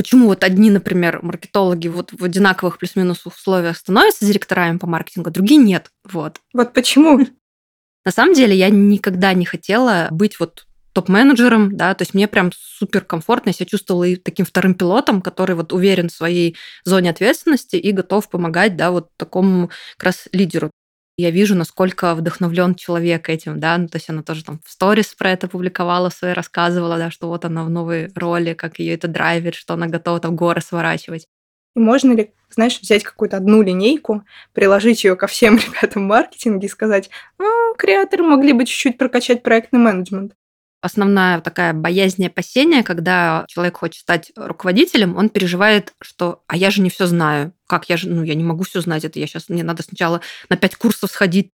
Почему вот одни, например, маркетологи вот в одинаковых плюс-минус условиях становятся директорами по маркетингу, а другие нет. Вот. Вот почему? На самом деле я никогда не хотела быть вот топ-менеджером, да, то есть мне прям супер комфортно, я себя чувствовала и таким вторым пилотом, который вот уверен в своей зоне ответственности и готов помогать, да, вот такому как раз лидеру. Я вижу, насколько вдохновлен человек этим, да, ну, то есть она тоже там в сторис про это публиковала, свои рассказывала, да, что вот она в новой роли, как ее это драйвит, что она готова там горы сворачивать. И можно ли, знаешь, взять какую-то одну линейку, приложить ее ко всем ребятам в маркетинге и сказать, ну, креаторы могли бы чуть-чуть прокачать проектный менеджмент основная такая боязнь и опасение, когда человек хочет стать руководителем, он переживает, что «а я же не все знаю». Как я же, ну, я не могу все знать, это я сейчас, мне надо сначала на пять курсов сходить.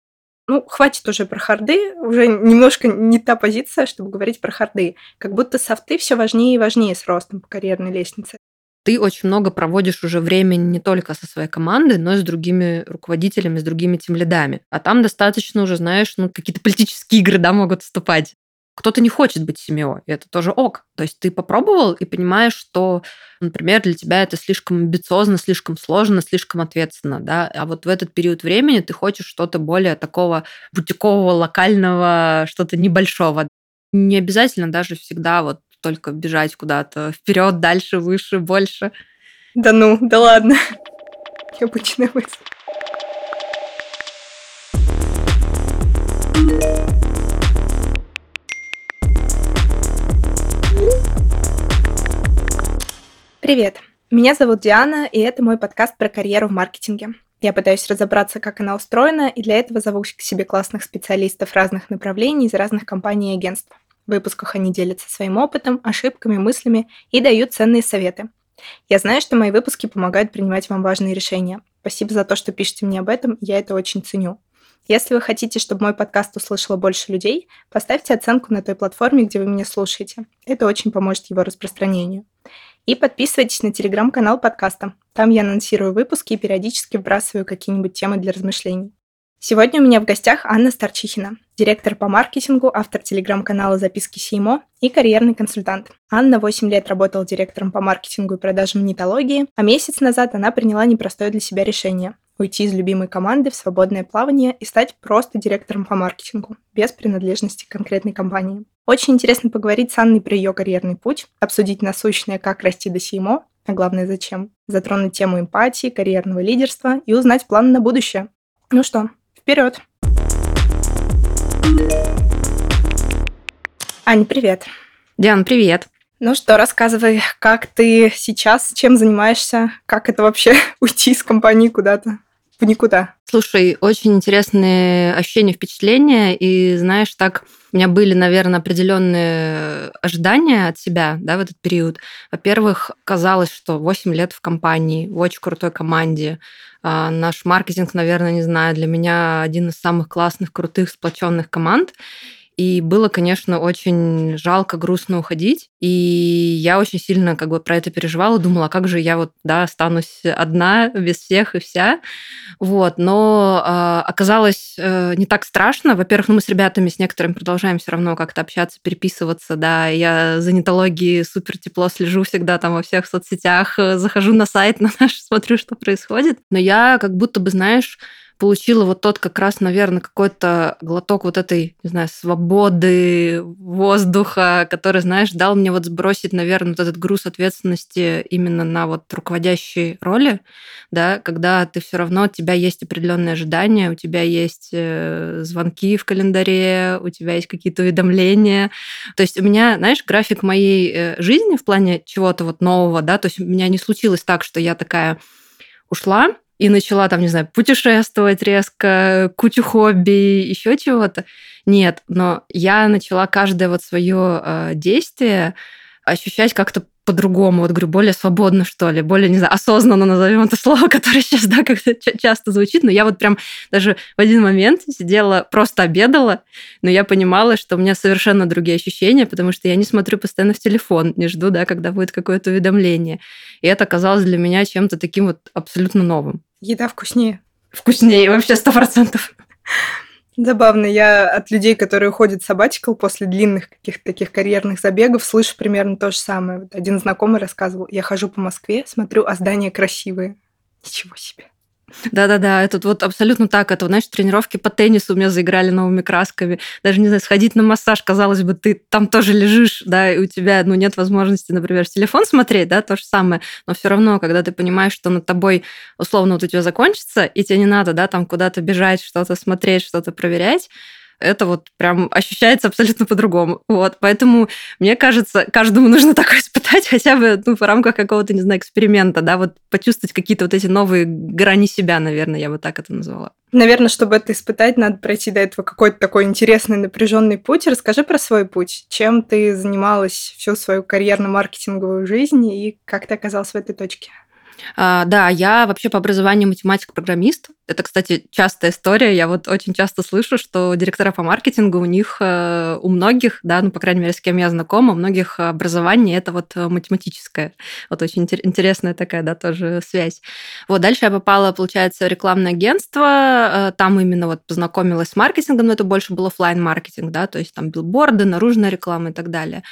Ну, хватит уже про харды, уже немножко не та позиция, чтобы говорить про харды. Как будто софты все важнее и важнее с ростом по карьерной лестнице ты очень много проводишь уже времени не только со своей командой, но и с другими руководителями, с другими тем лидами. А там достаточно уже, знаешь, ну, какие-то политические игры, да, могут вступать. Кто-то не хочет быть семьей, и это тоже ок. То есть ты попробовал и понимаешь, что, например, для тебя это слишком амбициозно, слишком сложно, слишком ответственно, да, а вот в этот период времени ты хочешь что-то более такого бутикового, локального, что-то небольшого. Не обязательно даже всегда вот только бежать куда-то вперед, дальше, выше, больше. Да ну, да ладно. Необычная мысль. Привет! Меня зовут Диана, и это мой подкаст про карьеру в маркетинге. Я пытаюсь разобраться, как она устроена, и для этого зову к себе классных специалистов разных направлений из разных компаний и агентств. В выпусках они делятся своим опытом, ошибками, мыслями и дают ценные советы. Я знаю, что мои выпуски помогают принимать вам важные решения. Спасибо за то, что пишете мне об этом, я это очень ценю. Если вы хотите, чтобы мой подкаст услышало больше людей, поставьте оценку на той платформе, где вы меня слушаете. Это очень поможет его распространению. И подписывайтесь на телеграм-канал подкаста. Там я анонсирую выпуски и периодически вбрасываю какие-нибудь темы для размышлений. Сегодня у меня в гостях Анна Старчихина, директор по маркетингу, автор телеграм-канала «Записки Сеймо» и карьерный консультант. Анна 8 лет работала директором по маркетингу и продажам нетологии, а месяц назад она приняла непростое для себя решение – уйти из любимой команды в свободное плавание и стать просто директором по маркетингу, без принадлежности к конкретной компании. Очень интересно поговорить с Анной про ее карьерный путь, обсудить насущное, как расти до СИМО, а главное зачем, затронуть тему эмпатии, карьерного лидерства и узнать планы на будущее. Ну что, вперед! Аня, привет! Диан, привет! Ну что, рассказывай, как ты сейчас, чем занимаешься, как это вообще уйти из компании куда-то? в никуда. Слушай, очень интересные ощущения, впечатления. И знаешь, так у меня были, наверное, определенные ожидания от себя да, в этот период. Во-первых, казалось, что 8 лет в компании, в очень крутой команде. А, наш маркетинг, наверное, не знаю, для меня один из самых классных, крутых, сплоченных команд. И было, конечно, очень жалко, грустно уходить. И я очень сильно как бы про это переживала, думала, как же я вот, да, останусь одна, без всех и вся. Вот. Но э, оказалось э, не так страшно. Во-первых, ну, мы с ребятами, с некоторыми продолжаем все равно как-то общаться, переписываться, да. Я за нетологией супер тепло слежу всегда там во всех соцсетях, захожу на сайт на наш, смотрю, что происходит. Но я как будто бы, знаешь, получила вот тот как раз, наверное, какой-то глоток вот этой, не знаю, свободы, воздуха, который, знаешь, дал мне вот сбросить, наверное, вот этот груз ответственности именно на вот руководящей роли, да, когда ты все равно, у тебя есть определенные ожидания, у тебя есть э, звонки в календаре, у тебя есть какие-то уведомления. То есть у меня, знаешь, график моей э, жизни в плане чего-то вот нового, да, то есть у меня не случилось так, что я такая ушла, и начала там, не знаю, путешествовать резко, кучу хобби, еще чего-то. Нет, но я начала каждое вот свое э, действие ощущать как-то по-другому, вот говорю, более свободно, что ли, более, не знаю, осознанно назовем это слово, которое сейчас, да, как-то часто звучит, но я вот прям даже в один момент сидела, просто обедала, но я понимала, что у меня совершенно другие ощущения, потому что я не смотрю постоянно в телефон, не жду, да, когда будет какое-то уведомление. И это оказалось для меня чем-то таким вот абсолютно новым. Еда вкуснее. Вкуснее, вообще сто процентов. Забавно, я от людей, которые ходят в сабатикл после длинных каких-то таких карьерных забегов, слышу примерно то же самое. Один знакомый рассказывал, я хожу по Москве, смотрю, а здания красивые. Ничего себе. Да-да-да, это вот абсолютно так. Это, знаешь, тренировки по теннису у меня заиграли новыми красками. Даже, не знаю, сходить на массаж, казалось бы, ты там тоже лежишь, да, и у тебя, ну, нет возможности, например, телефон смотреть, да, то же самое. Но все равно, когда ты понимаешь, что над тобой, условно, вот у тебя закончится, и тебе не надо, да, там куда-то бежать, что-то смотреть, что-то проверять, это вот прям ощущается абсолютно по-другому. Вот, поэтому, мне кажется, каждому нужно такое испытать хотя бы ну, в рамках какого-то, не знаю, эксперимента, да, вот почувствовать какие-то вот эти новые грани себя, наверное, я бы так это назвала. Наверное, чтобы это испытать, надо пройти до этого какой-то такой интересный, напряженный путь. Расскажи про свой путь. Чем ты занималась всю свою карьерно-маркетинговую жизнь и как ты оказалась в этой точке? А, да, я вообще по образованию математик-программист. Это, кстати, частая история. Я вот очень часто слышу, что директора по маркетингу у них, э, у многих, да, ну, по крайней мере, с кем я знакома, у многих образование это вот э, математическое. Вот очень интересная такая, да, тоже связь. Вот дальше я попала, получается, в рекламное агентство. Э, там именно вот познакомилась с маркетингом, но это больше был офлайн маркетинг да, то есть там билборды, наружная реклама и так далее.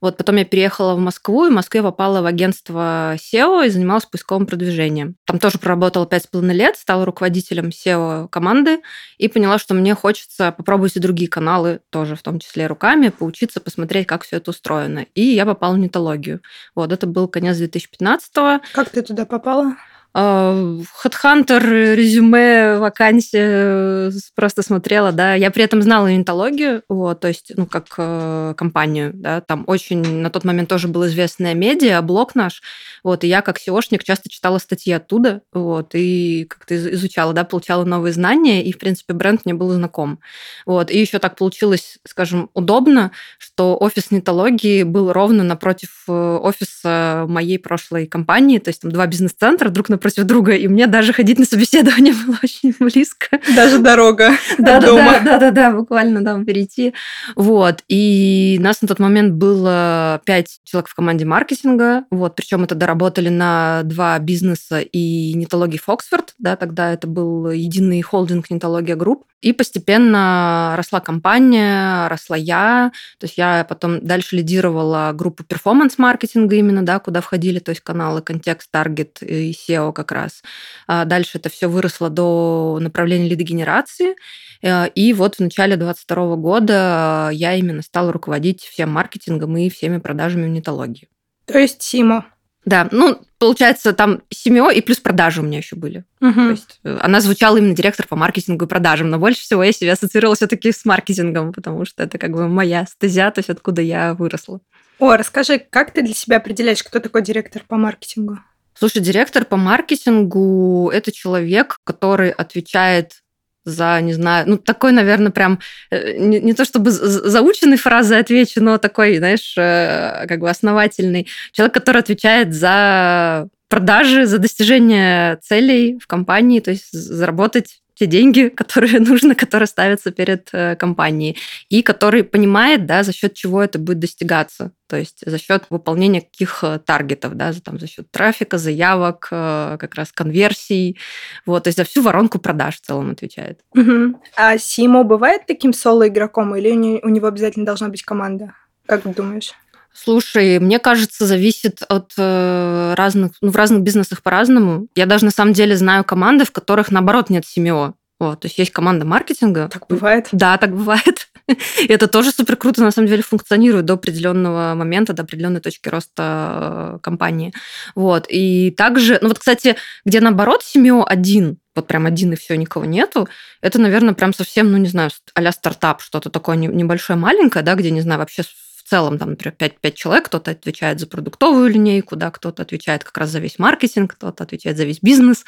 Вот потом я переехала в Москву, и в Москве попала в агентство SEO и занималась поисковым продвижением. Там тоже проработала пять с половиной лет, стала руководителем SEO команды и поняла, что мне хочется попробовать и другие каналы, тоже в том числе руками, поучиться, посмотреть, как все это устроено. И я попала в нетологию. Вот, это был конец 2015 -го. Как ты туда попала? Headhunter, резюме, вакансия просто смотрела, да. Я при этом знала интологию, вот, то есть, ну, как э, компанию, да, там очень на тот момент тоже был известная медиа, блог наш, вот, и я как SEOшник часто читала статьи оттуда, вот, и как-то изучала, да, получала новые знания, и, в принципе, бренд мне был знаком. Вот, и еще так получилось, скажем, удобно, что офис нетологии был ровно напротив э, офиса моей прошлой компании, то есть там два бизнес-центра друг напротив против друга, и мне даже ходить на собеседование было очень близко. Даже дорога да, да, да, да, да, да, буквально там перейти. Вот. И нас на тот момент было пять человек в команде маркетинга, вот, причем это доработали на два бизнеса и нетологии Фоксфорд, да, тогда это был единый холдинг нетология групп. И постепенно росла компания, росла я. То есть я потом дальше лидировала группу перформанс-маркетинга именно, да, куда входили, то есть каналы контекст, таргет и SEO как раз. А дальше это все выросло до направления лидогенерации. Э, и вот в начале 2022 года я именно стала руководить всем маркетингом и всеми продажами в нетологии. То есть Симо. Да, ну, получается, там семьё и плюс продажи у меня еще были. Угу. То есть э, она звучала именно директор по маркетингу и продажам, но больше всего я себя ассоциировала все-таки с маркетингом, потому что это как бы моя стезя, то есть откуда я выросла. О, расскажи, как ты для себя определяешь, кто такой директор по маркетингу? Слушай, директор по маркетингу – это человек, который отвечает за, не знаю, ну, такой, наверное, прям э, не, не то чтобы заученной фразой отвечу, но такой, знаешь, э, как бы основательный. Человек, который отвечает за продажи, за достижение целей в компании, то есть заработать те деньги, которые нужно, которые ставятся перед э, компанией, и который понимает, да, за счет чего это будет достигаться. То есть за счет выполнения каких э, таргетов, да, там, за счет трафика, заявок, э, как раз конверсий. Вот, то есть за всю воронку продаж в целом отвечает. Угу. А Симо бывает таким соло-игроком или у него обязательно должна быть команда? Как думаешь? Слушай, мне кажется, зависит от э, разных, ну, в разных бизнесах по-разному. Я даже на самом деле знаю команды, в которых наоборот нет семио. Вот, то есть есть команда маркетинга. Так бывает? Да, так бывает. И это тоже супер круто, на самом деле, функционирует до определенного момента, до определенной точки роста э, компании. Вот. И также, ну вот, кстати, где наоборот семьё один, вот прям один и все, никого нету, это, наверное, прям совсем, ну, не знаю, а стартап, что-то такое небольшое, маленькое, да, где, не знаю, вообще целом, там, например, 5, 5 человек, кто-то отвечает за продуктовую линейку, да, кто-то отвечает как раз за весь маркетинг, кто-то отвечает за весь бизнес.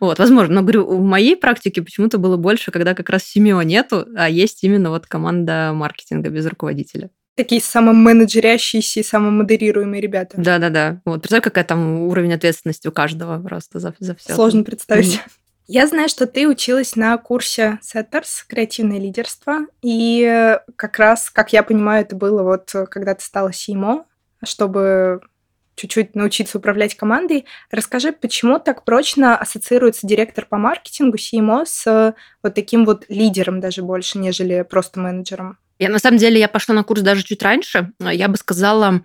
Вот, возможно. Но, говорю, в моей практике почему-то было больше, когда как раз семьи нету, а есть именно вот команда маркетинга без руководителя такие самоменеджерящиеся и самомодерируемые ребята. Да-да-да. Вот, представь, какая там уровень ответственности у каждого просто за, за все. Сложно представить. Я знаю, что ты училась на курсе Setters «Креативное лидерство», и как раз, как я понимаю, это было вот, когда ты стала CMO, чтобы чуть-чуть научиться управлять командой. Расскажи, почему так прочно ассоциируется директор по маркетингу, CMO, с вот таким вот лидером даже больше, нежели просто менеджером? Я, на самом деле, я пошла на курс даже чуть раньше. Я бы сказала,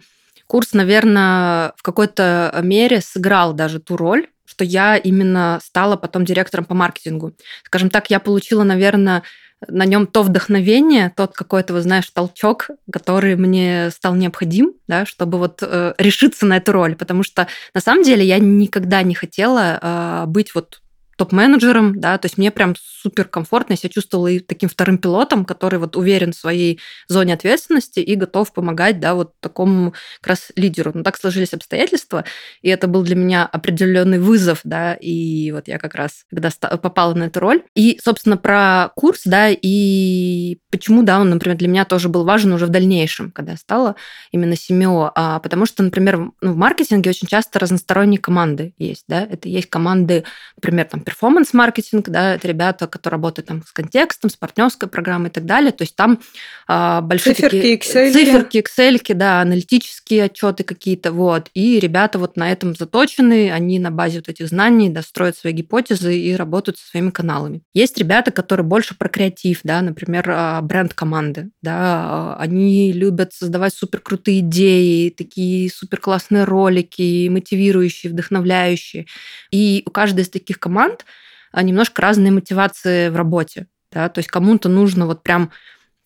курс, наверное, в какой-то мере сыграл даже ту роль, что я именно стала потом директором по маркетингу. Скажем так, я получила, наверное, на нем то вдохновение, тот какой-то, вы знаешь, толчок, который мне стал необходим, да, чтобы вот э, решиться на эту роль, потому что на самом деле я никогда не хотела э, быть вот топ-менеджером, да, то есть мне прям супер комфортно, я себя чувствовала и таким вторым пилотом, который вот уверен в своей зоне ответственности и готов помогать, да, вот такому как раз лидеру. Но так сложились обстоятельства, и это был для меня определенный вызов, да, и вот я как раз когда попала на эту роль. И, собственно, про курс, да, и почему, да, он, например, для меня тоже был важен уже в дальнейшем, когда я стала именно семьё, а, потому что, например, ну, в маркетинге очень часто разносторонние команды есть, да, это есть команды, например, там, перформанс-маркетинг, да, это ребята, которые работают там с контекстом, с партнерской программой и так далее. То есть там а, большие циферки, такие, Excel. циферки, Excel, да, аналитические отчеты какие-то, вот. И ребята вот на этом заточены, они на базе вот этих знаний да, строят свои гипотезы и работают со своими каналами. Есть ребята, которые больше про креатив, да, например, а, бренд команды, да, а, они любят создавать супер крутые идеи, такие супер классные ролики, мотивирующие, вдохновляющие. И у каждой из таких команд команд немножко разные мотивации в работе. Да? То есть кому-то нужно вот прям...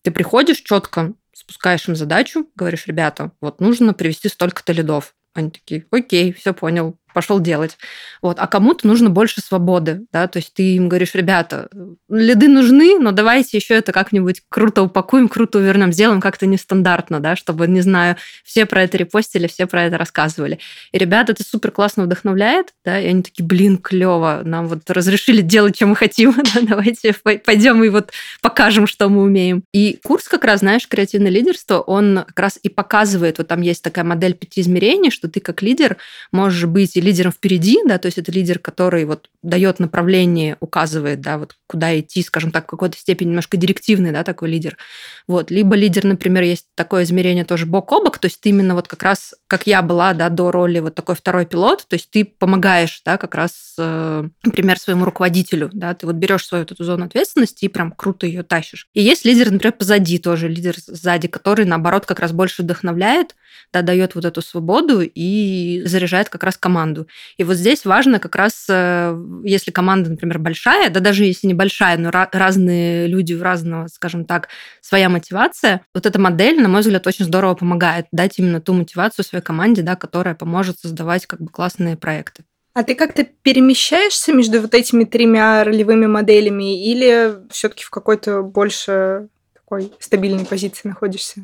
Ты приходишь четко, спускаешь им задачу, говоришь, ребята, вот нужно привести столько-то лидов. Они такие, окей, все понял, пошел делать. Вот. А кому-то нужно больше свободы, да, то есть ты им говоришь, ребята, лиды нужны, но давайте еще это как-нибудь круто упакуем, круто увернем, сделаем как-то нестандартно, да, чтобы, не знаю, все про это репостили, все про это рассказывали. И ребята это супер классно вдохновляет, да, и они такие, блин, клево, нам вот разрешили делать, что мы хотим, да, давайте пойдем и вот покажем, что мы умеем. И курс как раз, знаешь, креативное лидерство, он как раз и показывает, вот там есть такая модель пяти измерений, что ты как лидер можешь быть или лидером впереди, да, то есть это лидер, который вот дает направление, указывает, да, вот куда идти, скажем так, в какой-то степени немножко директивный, да, такой лидер. Вот. Либо лидер, например, есть такое измерение тоже бок о бок, то есть ты именно вот как раз, как я была, да, до роли вот такой второй пилот, то есть ты помогаешь, да, как раз, э, например, своему руководителю, да, ты вот берешь свою вот эту зону ответственности и прям круто ее тащишь. И есть лидер, например, позади тоже, лидер сзади, который, наоборот, как раз больше вдохновляет, да, дает вот эту свободу и заряжает как раз команду. И вот здесь важно как раз, э, если команда, например, большая, да даже если небольшая, но разные люди в разного, скажем так, своя мотивация, вот эта модель, на мой взгляд, очень здорово помогает дать именно ту мотивацию своей команде, да, которая поможет создавать как бы классные проекты. А ты как-то перемещаешься между вот этими тремя ролевыми моделями или все-таки в какой-то больше такой стабильной позиции находишься?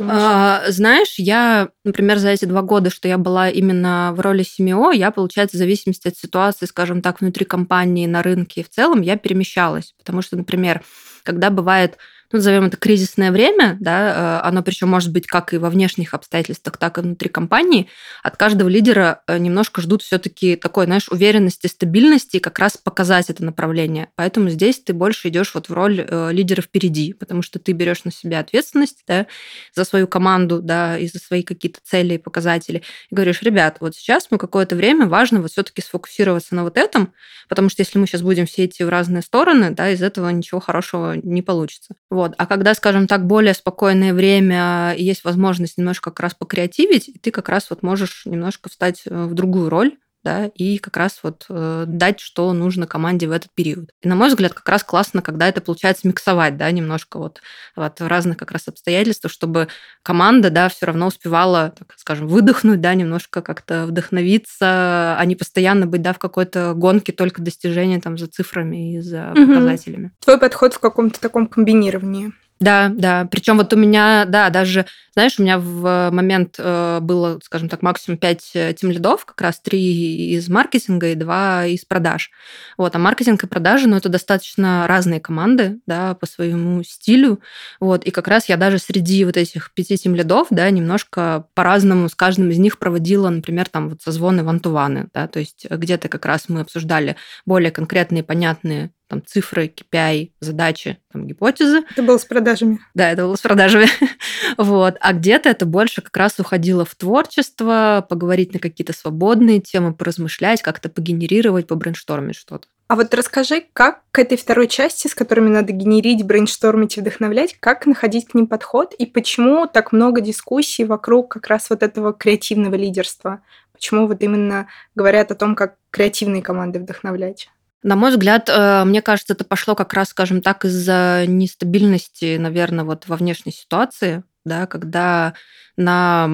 А, знаешь, я, например, за эти два года, что я была именно в роли СМО, я, получается, в зависимости от ситуации, скажем так, внутри компании, на рынке и в целом, я перемещалась. Потому что, например, когда бывает назовем это кризисное время, да, э, оно причем может быть как и во внешних обстоятельствах, так и внутри компании, от каждого лидера э, немножко ждут все-таки такой, знаешь, уверенности, стабильности как раз показать это направление. Поэтому здесь ты больше идешь вот в роль э, лидера впереди, потому что ты берешь на себя ответственность да, за свою команду, да, и за свои какие-то цели и показатели. И говоришь, ребят, вот сейчас мы какое-то время важно вот все-таки сфокусироваться на вот этом, потому что если мы сейчас будем все идти в разные стороны, да, из этого ничего хорошего не получится. Вот. А когда, скажем так, более спокойное время и есть возможность немножко как раз покреативить, ты как раз вот можешь немножко встать э, в другую роль, да, и как раз вот э, дать, что нужно команде в этот период. И, на мой взгляд, как раз классно, когда это получается миксовать, да, немножко вот, вот разных как раз обстоятельств, чтобы команда, да, все равно успевала, так скажем, выдохнуть, да, немножко как-то вдохновиться, а не постоянно быть, да, в какой-то гонке только достижения там за цифрами и за угу. показателями. Твой подход в каком-то таком комбинировании. Да, да. Причем вот у меня, да, даже, знаешь, у меня в момент э, было, скажем так, максимум 5 э, тимлидов, как раз 3 из маркетинга и 2 из продаж. Вот, а маркетинг и продажи, ну, это достаточно разные команды, да, по своему стилю. Вот, и как раз я даже среди вот этих 5 тимлидов, да, немножко по-разному с каждым из них проводила, например, там вот созвоны вантуваны, да, то есть где-то как раз мы обсуждали более конкретные, понятные там цифры, KPI, задачи, там гипотезы. Это было с продажами. Да, это было с продажами. вот. А где-то это больше как раз уходило в творчество, поговорить на какие-то свободные темы, поразмышлять, как-то погенерировать, побрейнштормить что-то. А вот расскажи, как к этой второй части, с которыми надо генерить, брейнштормить и вдохновлять, как находить к ним подход и почему так много дискуссий вокруг как раз вот этого креативного лидерства? Почему вот именно говорят о том, как креативные команды вдохновлять? На мой взгляд, э, мне кажется, это пошло как раз, скажем так, из-за нестабильности, наверное, вот во внешней ситуации, да, когда на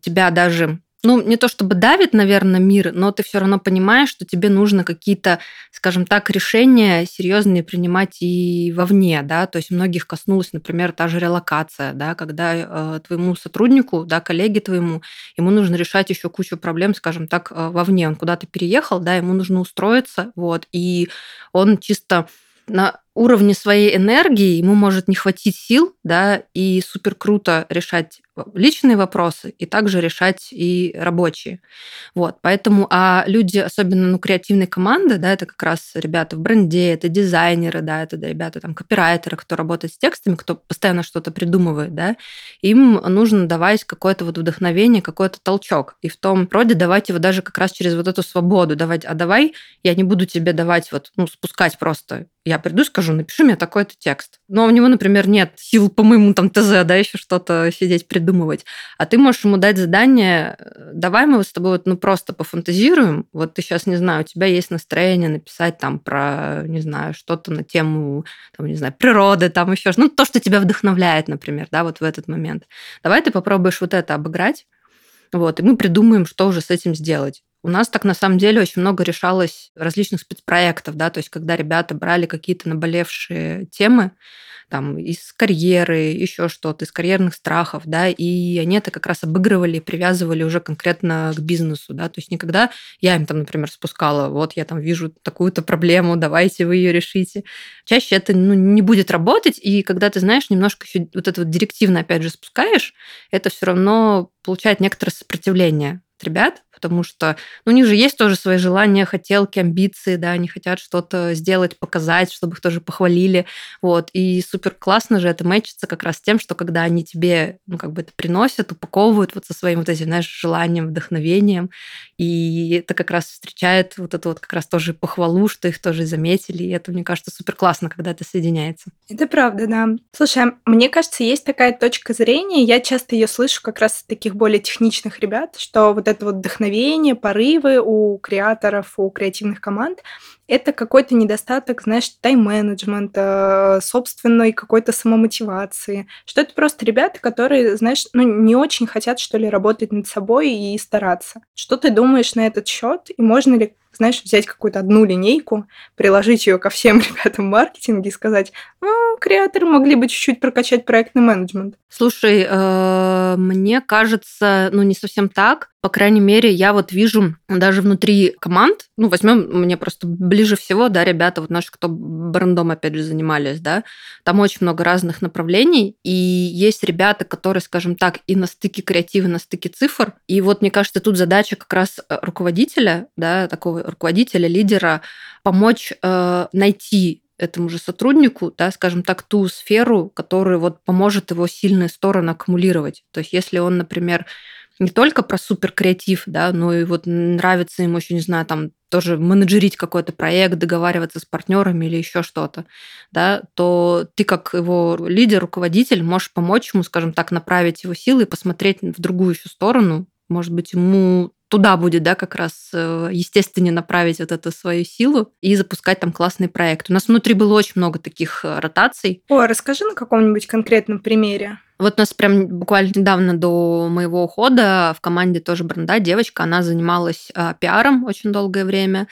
тебя даже ну, не то чтобы давит, наверное, мир, но ты все равно понимаешь, что тебе нужно какие-то, скажем так, решения серьезные принимать и вовне, да, то есть многих коснулась, например, та же релокация, да, когда э, твоему сотруднику, да, коллеге твоему, ему нужно решать еще кучу проблем, скажем так, э, вовне, он куда-то переехал, да, ему нужно устроиться, вот, и он чисто на уровне своей энергии ему может не хватить сил, да, и супер круто решать личные вопросы и также решать и рабочие. Вот, поэтому, а люди, особенно, ну, креативные команды, да, это как раз ребята в бренде, это дизайнеры, да, это ребята там копирайтеры, кто работает с текстами, кто постоянно что-то придумывает, да, им нужно давать какое-то вот вдохновение, какой-то толчок. И в том роде давать его даже как раз через вот эту свободу, давать, а давай я не буду тебе давать вот, ну, спускать просто я приду и скажу, напиши мне такой-то текст. Но у него, например, нет сил по моему там ТЗ, да, еще что-то сидеть придумывать. А ты можешь ему дать задание, давай мы с тобой вот, ну, просто пофантазируем. Вот ты сейчас, не знаю, у тебя есть настроение написать там про, не знаю, что-то на тему, там, не знаю, природы, там еще, ну, то, что тебя вдохновляет, например, да, вот в этот момент. Давай ты попробуешь вот это обыграть, вот, и мы придумаем, что уже с этим сделать. У нас так на самом деле очень много решалось различных спецпроектов, да, то есть когда ребята брали какие-то наболевшие темы, там, из карьеры, еще что-то, из карьерных страхов, да, и они это как раз обыгрывали, привязывали уже конкретно к бизнесу, да, то есть никогда я им там, например, спускала, вот я там вижу такую-то проблему, давайте вы ее решите. Чаще это ну, не будет работать, и когда ты знаешь, немножко еще вот это вот директивно, опять же, спускаешь, это все равно получает некоторое сопротивление ребят, потому что ну, у них же есть тоже свои желания, хотелки, амбиции, да, они хотят что-то сделать, показать, чтобы их тоже похвалили, вот, и супер классно же это мэчится как раз с тем, что когда они тебе, ну, как бы это приносят, упаковывают вот со своим вот этим, знаешь, желанием, вдохновением, и это как раз встречает вот это вот как раз тоже похвалу, что их тоже заметили, и это, мне кажется, супер классно, когда это соединяется. Это правда, да. Слушай, а мне кажется, есть такая точка зрения, я часто ее слышу как раз от таких более техничных ребят, что вот это вот вдохновение вдохновение, порывы у креаторов, у креативных команд, это какой-то недостаток, знаешь, тайм-менеджмента, собственной какой-то самомотивации. Что это просто ребята, которые, знаешь, ну, не очень хотят, что ли, работать над собой и стараться. Что ты думаешь на этот счет? И можно ли знаешь, взять какую-то одну линейку, приложить ее ко всем ребятам в маркетинге и сказать, ну, креаторы могли бы чуть-чуть прокачать проектный менеджмент. Слушай, э, мне кажется, ну, не совсем так. По крайней мере, я вот вижу даже внутри команд, ну, возьмем мне просто ближе всего, да, ребята, вот наши, кто брендом, опять же, занимались, да, там очень много разных направлений, и есть ребята, которые, скажем так, и на стыке креатива, и на стыке цифр, и вот, мне кажется, тут задача как раз э, руководителя, да, такого руководителя, лидера, помочь э, найти этому же сотруднику, да, скажем так, ту сферу, которая вот поможет его сильные стороны аккумулировать. То есть если он, например, не только про супер креатив, да, но и вот нравится ему еще, не знаю, там тоже менеджерить какой-то проект, договариваться с партнерами или еще что-то, да, то ты как его лидер, руководитель можешь помочь ему, скажем так, направить его силы и посмотреть в другую еще сторону. Может быть, ему туда будет, да, как раз э, естественно направить вот эту свою силу и запускать там классный проект. У нас внутри было очень много таких э, ротаций. О, расскажи на каком-нибудь конкретном примере. Вот у нас прям буквально недавно до моего ухода в команде тоже бренда девочка, она занималась э, пиаром очень долгое время.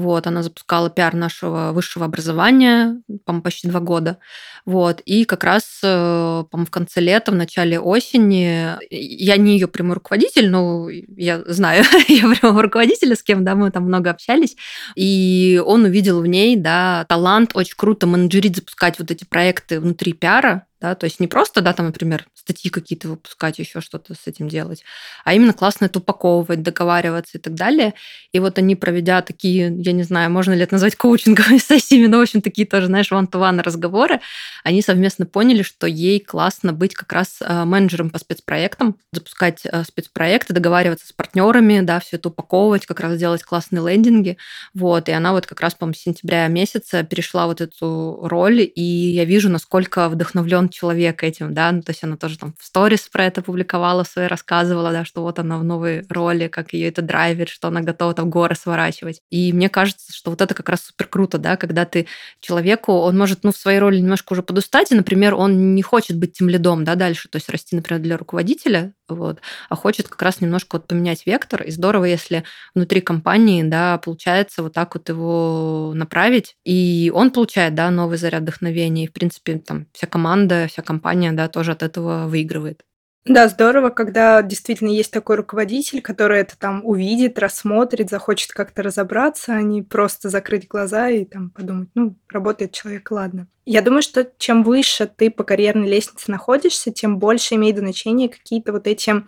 Вот, она запускала пиар нашего высшего образования, по почти два года. Вот, и как раз, э, по в конце лета, в начале осени, я не ее прямой руководитель, но я знаю ее прямого руководителя, с кем, да, мы там много общались, и он увидел в ней, да, талант очень круто менеджерить, запускать вот эти проекты внутри пиара, да, то есть не просто, да, там, например, статьи какие-то выпускать, еще что-то с этим делать, а именно классно это упаковывать, договариваться и так далее. И вот они, проведя такие, я не знаю, можно ли это назвать коучинговыми сессиями, но, в общем, такие тоже, знаешь, one-to-one разговоры, они совместно поняли, что ей классно быть как раз э, менеджером по спецпроектам, запускать э, спецпроекты, договариваться с партнерами, да, все это упаковывать, как раз делать классные лендинги. Вот, и она вот как раз, по-моему, сентября месяца перешла вот эту роль, и я вижу, насколько вдохновлен человек этим, да, ну, то есть она тоже там в сторис про это публиковала, свои рассказывала, да, что вот она в новой роли, как ее это драйвит, что она готова там горы сворачивать. И мне кажется, что вот это как раз супер круто, да, когда ты человеку, он может, ну, в своей роли немножко уже подустать, и, например, он не хочет быть тем лидом, да, дальше, то есть расти, например, для руководителя, вот, а хочет как раз немножко вот поменять вектор. И здорово, если внутри компании, да, получается вот так вот его направить, и он получает, да, новый заряд вдохновения, и, в принципе, там вся команда, вся компания, да, тоже от этого выигрывает. Да, здорово, когда действительно есть такой руководитель, который это там увидит, рассмотрит, захочет как-то разобраться, а не просто закрыть глаза и там подумать, ну, работает человек, ладно. Я думаю, что чем выше ты по карьерной лестнице находишься, тем больше имеет значение какие-то вот эти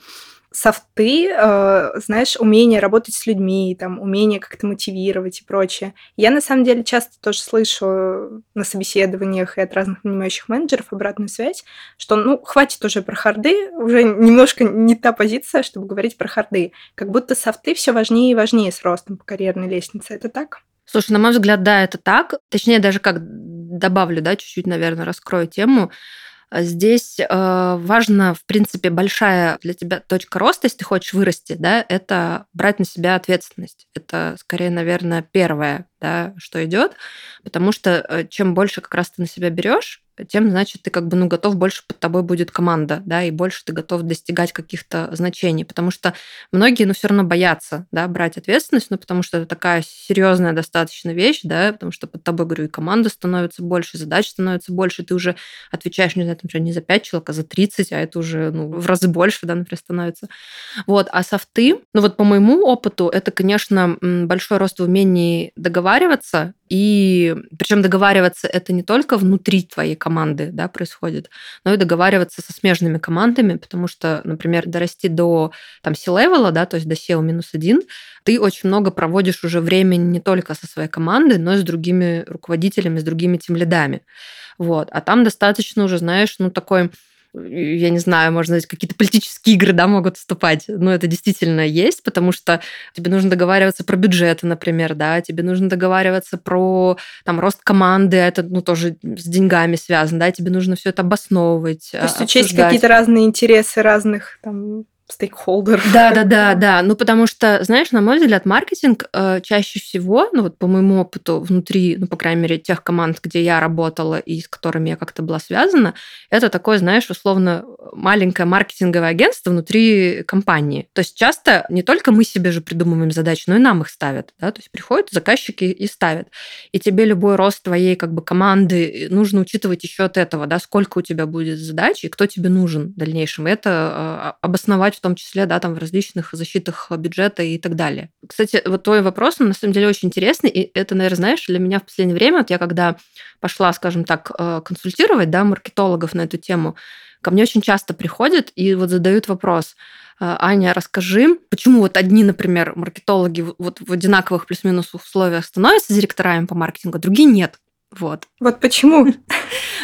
софты, э, знаешь, умение работать с людьми, там, умение как-то мотивировать и прочее. Я, на самом деле, часто тоже слышу на собеседованиях и от разных нанимающих менеджеров обратную связь, что, ну, хватит уже про харды, уже немножко не та позиция, чтобы говорить про харды. Как будто софты все важнее и важнее с ростом по карьерной лестнице. Это так? Слушай, на мой взгляд, да, это так. Точнее, даже как добавлю, да, чуть-чуть, наверное, раскрою тему. А здесь э, важно, в принципе, большая для тебя точка роста, если ты хочешь вырасти, да, это брать на себя ответственность. Это скорее, наверное, первое, да, что идет, потому что э, чем больше как раз ты на себя берешь, тем, значит, ты как бы, ну, готов, больше под тобой будет команда, да, и больше ты готов достигать каких-то значений, потому что многие, ну, все равно боятся, да, брать ответственность, ну, потому что это такая серьезная достаточно вещь, да, потому что под тобой, говорю, и команда становится больше, задач становится больше, ты уже отвечаешь, не знаю, там, не за 5 человек, а за 30, а это уже, ну, в разы больше, да, например, становится. Вот, а софты, ну, вот по моему опыту, это, конечно, большой рост в умении договариваться, и причем договариваться это не только внутри твоей команды да, происходит, но и договариваться со смежными командами, потому что, например, дорасти до там C-левела, да, то есть до SEO минус один, ты очень много проводишь уже времени не только со своей командой, но и с другими руководителями, с другими тем лидами. Вот. А там достаточно уже, знаешь, ну такой я не знаю, можно сказать, какие-то политические игры, да, могут вступать. Но это действительно есть, потому что тебе нужно договариваться про бюджеты, например, да, тебе нужно договариваться про там рост команды, а это, ну, тоже с деньгами связано, да, тебе нужно все это обосновывать. То есть учесть какие-то разные интересы разных там стейкхолдер. Да, да, да, да. Ну, потому что, знаешь, на мой взгляд, маркетинг э, чаще всего, ну, вот по моему опыту внутри, ну, по крайней мере, тех команд, где я работала и с которыми я как-то была связана, это такое, знаешь, условно маленькое маркетинговое агентство внутри компании. То есть часто не только мы себе же придумываем задачи, но и нам их ставят, да, то есть приходят заказчики и ставят. И тебе любой рост твоей как бы команды нужно учитывать еще от этого, да, сколько у тебя будет задач и кто тебе нужен в дальнейшем. Это э, обосновать том числе, да, там в различных защитах бюджета и так далее. Кстати, вот твой вопрос, он на самом деле очень интересный, и это, наверное, знаешь, для меня в последнее время, вот я когда пошла, скажем так, э, консультировать, да, маркетологов на эту тему, ко мне очень часто приходят и вот задают вопрос, «Э, Аня, расскажи, почему вот одни, например, маркетологи вот в одинаковых плюс-минус условиях становятся директорами по маркетингу, а другие нет. Вот. Вот почему?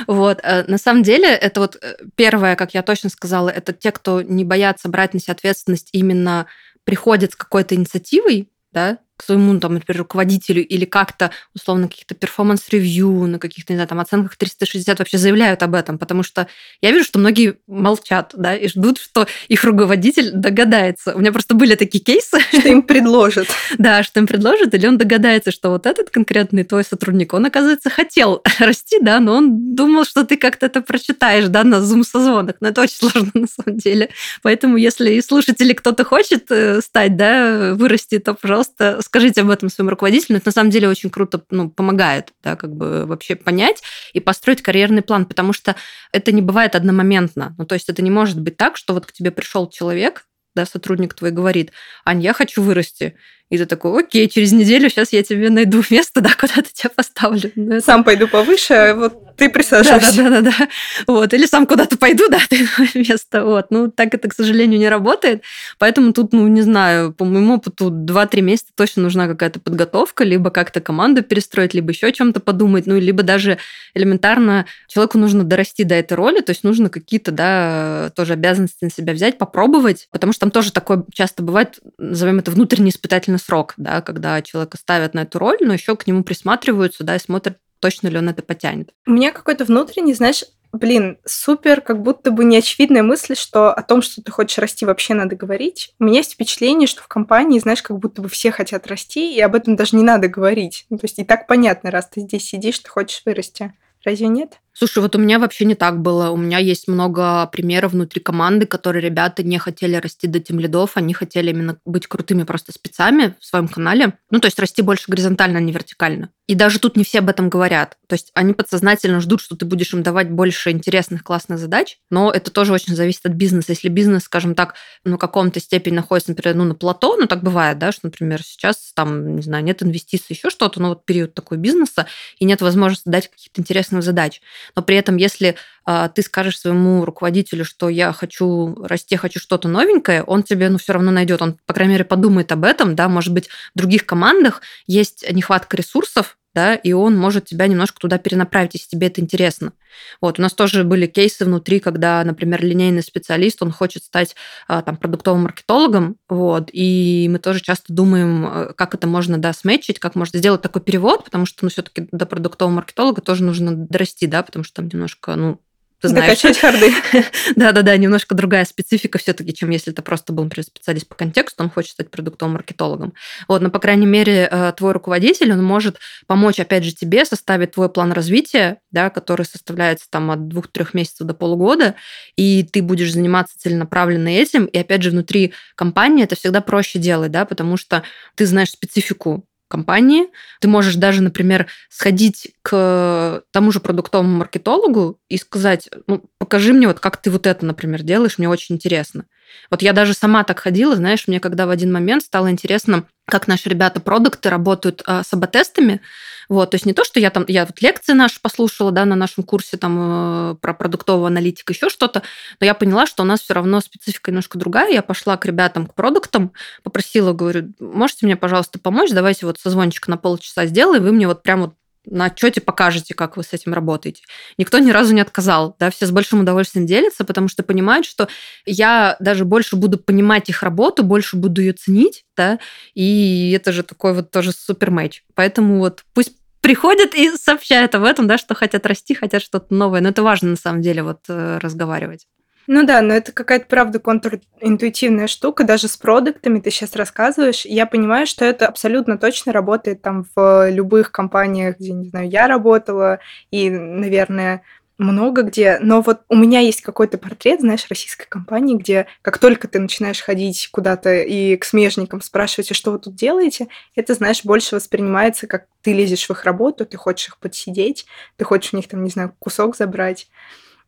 Вот. Э, на самом деле, это вот э, первое, как я точно сказала, это те, кто не боятся брать на себя ответственность, именно приходят с какой-то инициативой, да, к своему, там, например, руководителю или как-то, условно, каких-то performance review, на каких-то, не знаю, там, оценках 360 вообще заявляют об этом, потому что я вижу, что многие молчат, да, и ждут, что их руководитель догадается. У меня просто были такие кейсы. Что им предложат. Да, что им предложат, или он догадается, что вот этот конкретный твой сотрудник, он, оказывается, хотел расти, да, но он думал, что ты как-то это прочитаешь, да, на зум-созвонах. Но это очень сложно на самом деле. Поэтому, если и слушатели кто-то хочет э, стать, да, вырасти, то, пожалуйста, скажите об этом своему руководителю. Это на самом деле очень круто ну, помогает, да, как бы вообще понять и построить карьерный план, потому что это не бывает одномоментно. Ну, то есть это не может быть так, что вот к тебе пришел человек, да, сотрудник твой говорит, Ань, я хочу вырасти. И ты такой, окей, через неделю сейчас я тебе найду место, да, куда-то тебя поставлю. Ну, это... Сам пойду повыше, а вот ты присаживайся. Да, да, да, да. Вот. Или сам куда-то пойду, да, ты место. Вот. Ну, так это, к сожалению, не работает. Поэтому тут, ну, не знаю, по моему опыту, 2-3 месяца точно нужна какая-то подготовка, либо как-то команду перестроить, либо еще о чем-то подумать, ну, либо даже элементарно человеку нужно дорасти до этой роли, то есть нужно какие-то, да, тоже обязанности на себя взять, попробовать, потому что там тоже такое часто бывает, назовем это внутренний испытательный срок, да, когда человека ставят на эту роль, но еще к нему присматриваются, да, и смотрят, точно ли он это потянет. У меня какой-то внутренний, знаешь, блин, супер, как будто бы неочевидная мысль, что о том, что ты хочешь расти, вообще надо говорить. У меня есть впечатление, что в компании, знаешь, как будто бы все хотят расти, и об этом даже не надо говорить. Ну, то есть и так понятно, раз ты здесь сидишь, ты хочешь вырасти. Разве нет? Слушай, вот у меня вообще не так было. У меня есть много примеров внутри команды, которые ребята не хотели расти до тем лидов, они хотели именно быть крутыми просто спецами в своем канале. Ну, то есть расти больше горизонтально, а не вертикально. И даже тут не все об этом говорят. То есть они подсознательно ждут, что ты будешь им давать больше интересных, классных задач, но это тоже очень зависит от бизнеса. Если бизнес, скажем так, на каком-то степени находится, например, ну, на плато, ну, так бывает, да, что, например, сейчас там, не знаю, нет инвестиций, еще что-то, ну, вот период такой бизнеса, и нет возможности дать каких-то интересных задач но при этом, если э, ты скажешь своему руководителю, что я хочу расти, хочу что-то новенькое, он тебе ну, все равно найдет. Он, по крайней мере, подумает об этом, да, может быть, в других командах есть нехватка ресурсов, да, и он может тебя немножко туда перенаправить, если тебе это интересно. Вот, у нас тоже были кейсы внутри, когда, например, линейный специалист, он хочет стать а, там продуктовым маркетологом, вот, и мы тоже часто думаем, э, как это можно, да, сметчить, как можно сделать такой перевод, потому что, ну, все таки до продуктового маркетолога тоже нужно дорасти, да, потому что там немножко, ну, ты знаешь. Докачать харды. Да-да-да, немножко другая специфика все-таки, чем если это просто был, например, специалист по контексту, он хочет стать продуктовым маркетологом. Вот, но, по крайней мере, э, твой руководитель, он может помочь, опять же, тебе составить твой план развития, да, который составляется там от двух-трех месяцев до полугода, и ты будешь заниматься целенаправленно этим, и, опять же, внутри компании это всегда проще делать, да, потому что ты знаешь специфику компании. Ты можешь даже, например, сходить к тому же продуктовому маркетологу и сказать, ну, покажи мне, вот как ты вот это, например, делаешь, мне очень интересно. Вот я даже сама так ходила, знаешь, мне когда в один момент стало интересно, как наши ребята продукты работают э, с АБ-тестами. Вот, то есть не то, что я там, я вот лекции наши послушала, да, на нашем курсе там э, про продуктовую аналитику, еще что-то, но я поняла, что у нас все равно специфика немножко другая. Я пошла к ребятам, к продуктам, попросила, говорю, можете мне, пожалуйста, помочь? Давайте вот созвончик на полчаса сделаем, вы мне вот прям вот на отчете покажете, как вы с этим работаете. Никто ни разу не отказал, да, все с большим удовольствием делятся, потому что понимают, что я даже больше буду понимать их работу, больше буду ее ценить, да, и это же такой вот тоже супер матч. Поэтому вот пусть приходят и сообщают об этом, да, что хотят расти, хотят что-то новое. Но это важно на самом деле вот э, разговаривать. Ну да, но это какая-то, правда, контринтуитивная штука, даже с продуктами ты сейчас рассказываешь. Я понимаю, что это абсолютно точно работает там в любых компаниях, где, не знаю, я работала, и, наверное, много где, но вот у меня есть какой-то портрет, знаешь, российской компании, где как только ты начинаешь ходить куда-то и к смежникам спрашивать, а что вы тут делаете, это, знаешь, больше воспринимается, как ты лезешь в их работу, ты хочешь их подсидеть, ты хочешь у них там, не знаю, кусок забрать.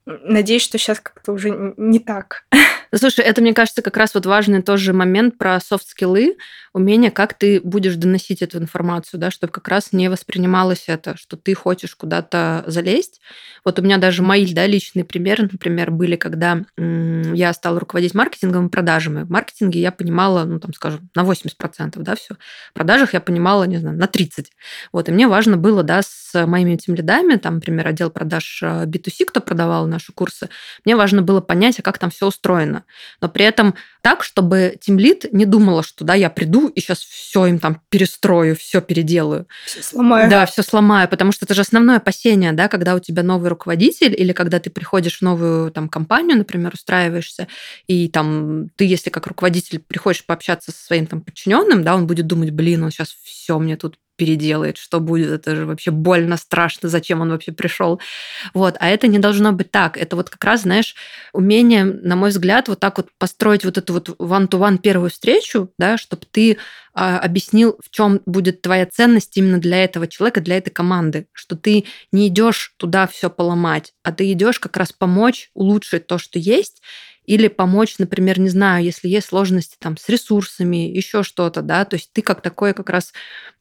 Надеюсь, что сейчас как-то уже не так. Слушай, это, мне кажется, как раз вот важный тоже момент про софт-скиллы, умение, как ты будешь доносить эту информацию, да, чтобы как раз не воспринималось это, что ты хочешь куда-то залезть. Вот у меня даже мои да, личные примеры, например, были, когда я стала руководить маркетингом и продажами. В маркетинге я понимала, ну, там, скажем, на 80%, да, все. В продажах я понимала, не знаю, на 30%. Вот, и мне важно было, да, с моими этим лидами, там, например, отдел продаж B2C, э, кто продавал наши курсы, мне важно было понять, а как там все устроено. Но при этом так, чтобы тимлид не думала, что да, я приду и сейчас все им там перестрою, все переделаю. Все сломаю. Да, все сломаю, потому что это же основное опасение, да, когда у тебя новый руководитель или когда ты приходишь в новую там компанию, например, устраиваешься, и там ты, если как руководитель приходишь пообщаться со своим там подчиненным, да, он будет думать, блин, он сейчас все мне тут переделает, что будет, это же вообще больно, страшно, зачем он вообще пришел. Вот, а это не должно быть так. Это вот как раз, знаешь, умение, на мой взгляд, вот так вот построить вот эту вот one-to-one первую встречу, да, чтобы ты а, объяснил, в чем будет твоя ценность именно для этого человека, для этой команды, что ты не идешь туда все поломать, а ты идешь как раз помочь, улучшить то, что есть, или помочь, например, не знаю, если есть сложности там с ресурсами, еще что-то, да, то есть ты как такое как раз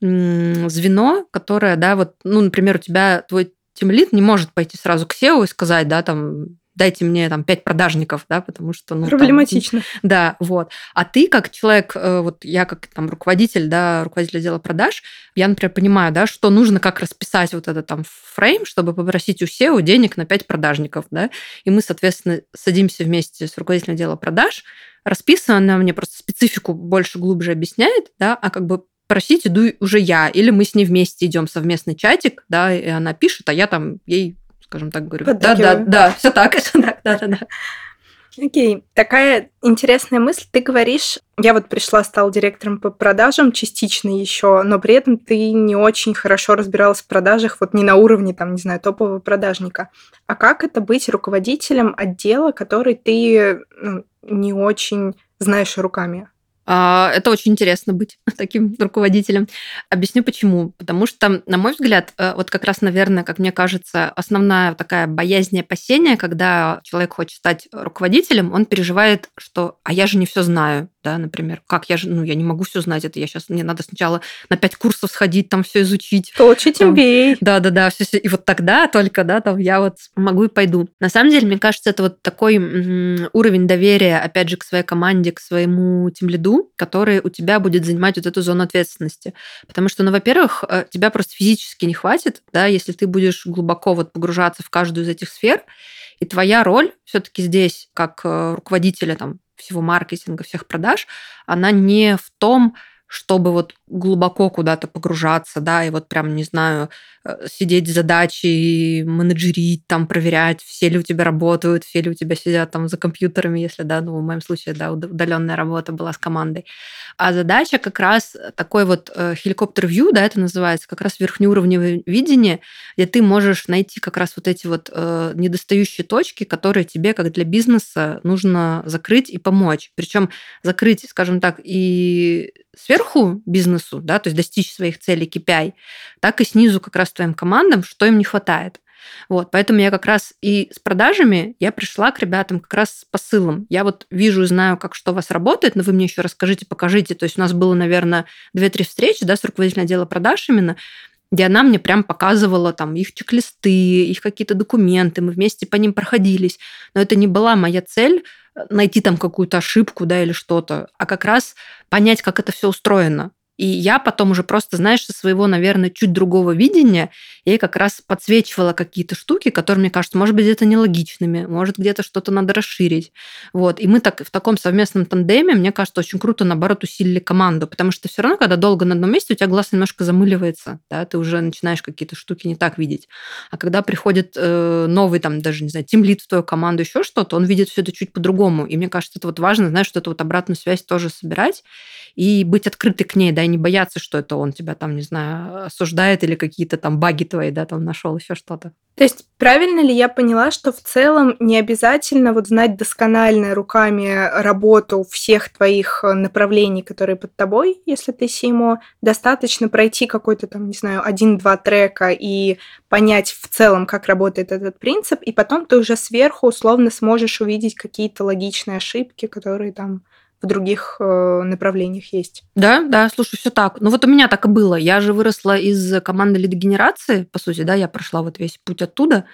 звено, которое, да, вот, ну, например, у тебя твой тимлит не может пойти сразу к SEO и сказать, да, там, дайте мне там пять продажников, да, потому что... Ну, Проблематично. Там, да, вот. А ты как человек, э, вот я как там руководитель, да, руководитель отдела продаж, я, например, понимаю, да, что нужно как расписать вот этот там фрейм, чтобы попросить у SEO денег на пять продажников, да, и мы, соответственно, садимся вместе с руководителем отдела продаж, расписываем, она мне просто специфику больше, глубже объясняет, да, а как бы просить иду уже я, или мы с ней вместе идем совместный чатик, да, и она пишет, а я там ей скажем так, говорю. Да, да, да, все так, все так, да, да, да. Окей, такая интересная мысль. Ты говоришь, я вот пришла, стала директором по продажам частично еще, но при этом ты не очень хорошо разбиралась в продажах, вот не на уровне, там, не знаю, топового продажника. А как это быть руководителем отдела, который ты ну, не очень знаешь руками? А, это очень интересно быть таким руководителем. Объясню почему. Потому что, на мой взгляд, э, вот как раз, наверное, как мне кажется, основная такая боязнь и опасение, когда человек хочет стать руководителем, он переживает, что «а я же не все знаю» да, например, как я же, ну, я не могу все знать, это я сейчас, мне надо сначала на пять курсов сходить, там все изучить. Получить MBA. Да, да, да, все, все, и вот тогда только, да, там я вот могу и пойду. На самом деле, мне кажется, это вот такой уровень доверия, опять же, к своей команде, к своему тимлиду, который у тебя будет занимать вот эту зону ответственности. Потому что, ну, во-первых, э, тебя просто физически не хватит, да, если ты будешь глубоко вот погружаться в каждую из этих сфер, и твоя роль все-таки здесь, как э, руководителя там, всего маркетинга, всех продаж, она не в том, чтобы вот глубоко куда-то погружаться, да, и вот прям, не знаю, э, сидеть с задачей, менеджерить, там, проверять, все ли у тебя работают, все ли у тебя сидят там за компьютерами, если, да, ну, в моем случае, да, удаленная работа была с командой. А задача как раз такой вот хеликоптер-вью, да, это называется, как раз верхнеуровневое видение, где ты можешь найти как раз вот эти вот э, недостающие точки, которые тебе, как для бизнеса, нужно закрыть и помочь. Причем закрыть, скажем так, и сверху бизнесу, да, то есть достичь своих целей KPI, так и снизу как раз твоим командам, что им не хватает. Вот, поэтому я как раз и с продажами я пришла к ребятам как раз с посылом. Я вот вижу и знаю, как что у вас работает, но вы мне еще расскажите, покажите. То есть у нас было, наверное, 2-3 встречи да, с руководителем отдела продаж именно, где она мне прям показывала там их чек-листы, их какие-то документы, мы вместе по ним проходились. Но это не была моя цель э, найти там какую-то ошибку, да, или что-то, а как раз понять, как это все устроено. И я потом уже просто, знаешь, со своего, наверное, чуть другого видения, я как раз подсвечивала какие-то штуки, которые, мне кажется, может быть, где-то нелогичными, может, где-то что-то надо расширить. Вот. И мы так в таком совместном тандеме, мне кажется, очень круто, наоборот, усилили команду, потому что все равно, когда долго на одном месте, у тебя глаз немножко замыливается, да, ты уже начинаешь какие-то штуки не так видеть. А когда приходит э, новый, там, даже, не знаю, тимлит в твою команду, еще что-то, он видит все это чуть по-другому. И мне кажется, это вот важно, знаешь, что это вот обратную связь тоже собирать и быть открытой к ней, да, не бояться, что это он тебя там, не знаю, осуждает или какие-то там баги твои, да, там нашел еще что-то. То есть правильно ли я поняла, что в целом не обязательно вот знать досконально руками работу всех твоих э, направлений, которые под тобой, если ты СИМО, достаточно пройти какой-то там, не знаю, один-два трека и понять в целом, как работает этот принцип, и потом ты уже сверху условно сможешь увидеть какие-то логичные ошибки, которые там в других э, направлениях есть. Да, да, слушай, все так. Ну вот у меня так и было. Я же выросла из команды лидогенерации, по сути, да, я прошла вот весь путь оттуда.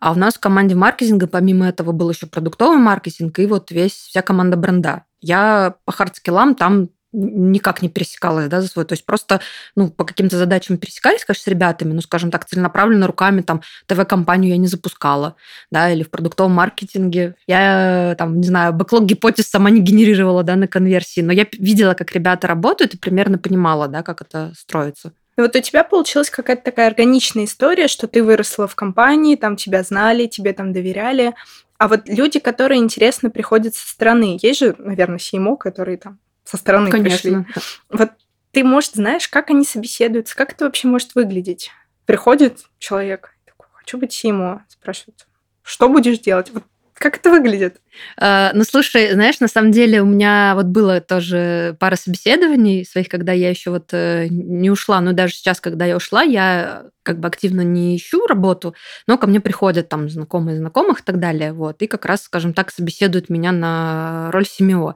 А у нас в команде маркетинга, помимо этого, был еще продуктовый маркетинг и вот весь вся команда бренда. Я по хардскиллам там никак не пересекалась, да, за свой. То есть просто, ну, по каким-то задачам пересекались, конечно, с ребятами, ну, скажем так, целенаправленно руками там ТВ-компанию я не запускала, да, или в продуктовом маркетинге я, там, не знаю, бэклог гипотез сама не генерировала, да, на конверсии, но я видела, как ребята работают и примерно понимала, да, как это строится. И вот у тебя получилась какая-то такая органичная история, что ты выросла в компании, там тебя знали, тебе там доверяли. А вот люди, которые интересно приходят со стороны, есть же, наверное, CMO, которые там со стороны Конечно. пришли. Вот ты, может, знаешь, как они собеседуются, как это вообще может выглядеть? Приходит человек, такой, хочу быть СИМО, спрашивает, что будешь делать? Вот Как это выглядит? Uh, ну, слушай, знаешь, на самом деле у меня вот было тоже пара собеседований своих, когда я еще вот э, не ушла. Но даже сейчас, когда я ушла, я как бы активно не ищу работу, но ко мне приходят там знакомые знакомых и так далее. Вот, и как раз, скажем так, собеседуют меня на роль семио.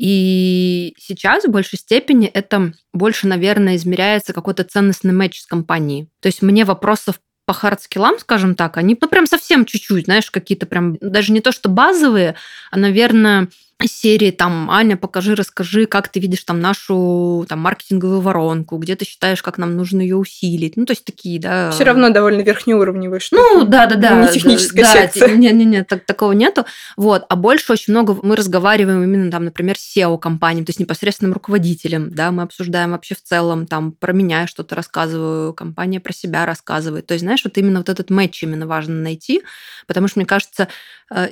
И сейчас в большей степени это больше, наверное, измеряется какой-то ценностный матч с компанией. То есть мне вопросов по хардскиллам, скажем так, они ну, прям совсем чуть-чуть, знаешь, какие-то прям даже не то, что базовые, а, наверное, серии там Аня, покажи, расскажи, как ты видишь там нашу там маркетинговую воронку, где ты считаешь, как нам нужно ее усилить. Ну, то есть такие, да. Все равно довольно верхнеуровневые штуки. Ну, да, да, да. Не техническая да, секция. Нет, так, такого нету. Вот. А больше очень много мы разговариваем именно там, например, с SEO-компанией, то есть непосредственным руководителем, да, мы обсуждаем вообще в целом, там, про меня что-то рассказываю, компания про себя рассказывает. То есть, знаешь, вот именно вот этот матч именно важно найти, потому что, мне кажется, э,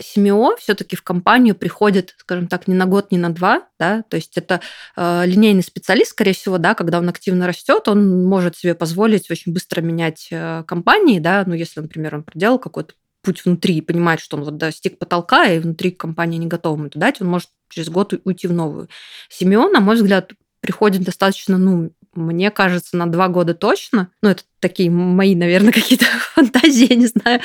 все-таки в компанию приходит, скажем так, не на год, не на два, да, то есть это э, линейный специалист, скорее всего, да, когда он активно растет, он может себе позволить очень быстро менять э, компании, да, ну, если, например, он проделал какой-то путь внутри и понимает, что он вот достиг потолка, и внутри компания не готова ему это дать, он может через год уйти в новую. Симеон, на мой взгляд, приходит достаточно, ну, мне кажется, на два года точно. Ну, это такие мои, наверное, какие-то фантазии, я не знаю.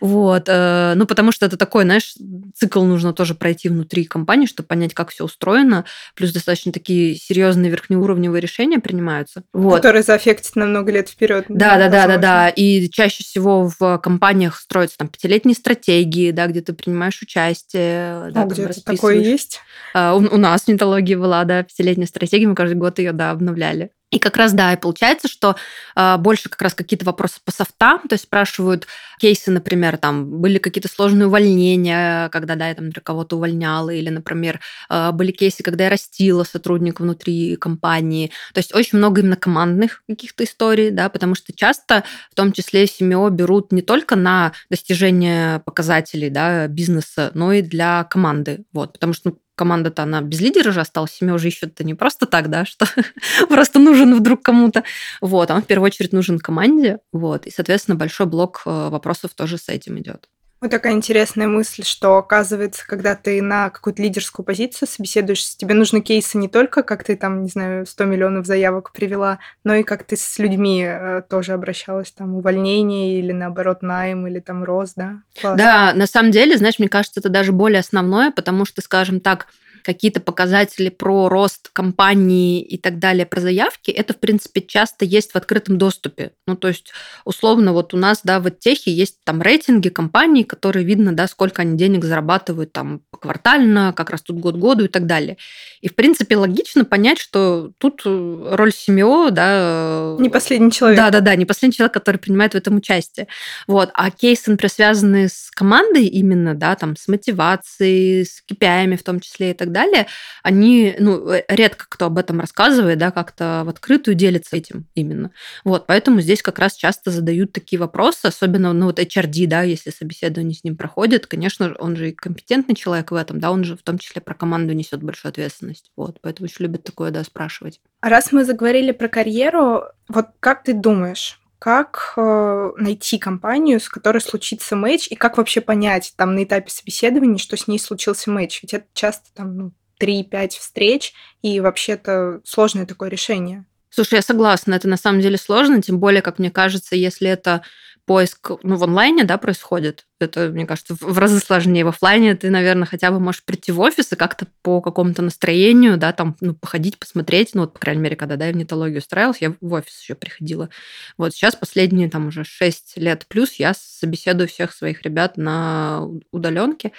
Вот. Э, ну, потому что это такой, знаешь, цикл нужно тоже пройти внутри компании, чтобы понять, как все устроено. Плюс достаточно такие серьезные верхнеуровневые решения принимаются. Вот. Которые заэффектят на много лет вперед. Да, да, да, да, да. И чаще всего в компаниях строятся там пятилетние стратегии, да, где ты принимаешь участие. Да, а где такое есть? Uh, у, у нас в нетологии была, да, пятилетняя стратегия, мы каждый год ее, да, обновляли. И как раз, да, и получается, что э, больше как раз какие-то вопросы по софтам, то есть спрашивают кейсы, например, там, были какие-то сложные увольнения, когда, да, я там кого-то увольняла, или, например, э, были кейсы, когда я растила сотрудника внутри компании. То есть очень много именно командных каких-то историй, да, потому что часто, в том числе, семьё берут не только на достижение показателей, да, бизнеса, но и для команды, вот, потому что, ну, команда-то она без лидера же осталась, семья уже ищет-то не просто так, да, что просто нужен вдруг кому-то. Вот, он в первую очередь нужен команде, вот, и, соответственно, большой блок э, вопросов тоже с этим идет. Вот такая интересная мысль, что оказывается, когда ты на какую-то лидерскую позицию собеседуешься, тебе нужны кейсы не только, как ты там, не знаю, 100 миллионов заявок привела, но и как ты с людьми э, тоже обращалась, там, увольнение или, наоборот, найм или там рост, да? Классно. Да, на самом деле, знаешь, мне кажется, это даже более основное, потому что, скажем так, какие-то показатели про рост компании и так далее, про заявки, это, в принципе, часто есть в открытом доступе. Ну, то есть, условно, вот у нас, да, в техе есть там рейтинги компаний, которые видно, да, сколько они денег зарабатывают там квартально, как растут год году и так далее. И, в принципе, логично понять, что тут э, роль семьи, да... Не последний человек. Да-да-да, не последний человек, который принимает в этом участие. Вот. А кейсы, например, связанные с командой именно, да, там, с мотивацией, с KPI в том числе и так далее, далее, они, ну, э, редко кто об этом рассказывает, да, как-то в открытую делится этим именно. Вот, поэтому здесь как раз часто задают такие вопросы, особенно, ну, вот HRD, да, если собеседование с ним проходит, конечно, он же и компетентный человек в этом, да, он же в том числе про команду несет большую ответственность, вот, поэтому очень любят такое, да, спрашивать. Раз мы заговорили про карьеру, вот как ты думаешь, как э, найти компанию, с которой случится матч, и как вообще понять там на этапе собеседования, что с ней случился матч? Ведь это часто там ну, 3-5 встреч, и вообще-то сложное такое решение. Слушай, я согласна, это на самом деле сложно, тем более, как мне кажется, если это поиск ну, в онлайне да, происходит, это, мне кажется, в разы сложнее. В офлайне ты, наверное, хотя бы можешь прийти в офис и как-то по какому-то настроению, да, там, ну, походить, посмотреть. Ну, вот, по крайней мере, когда, да, я в нетологию устраивалась, я в офис еще приходила. Вот сейчас последние, там, уже 6 лет плюс я собеседую всех своих ребят на удаленке.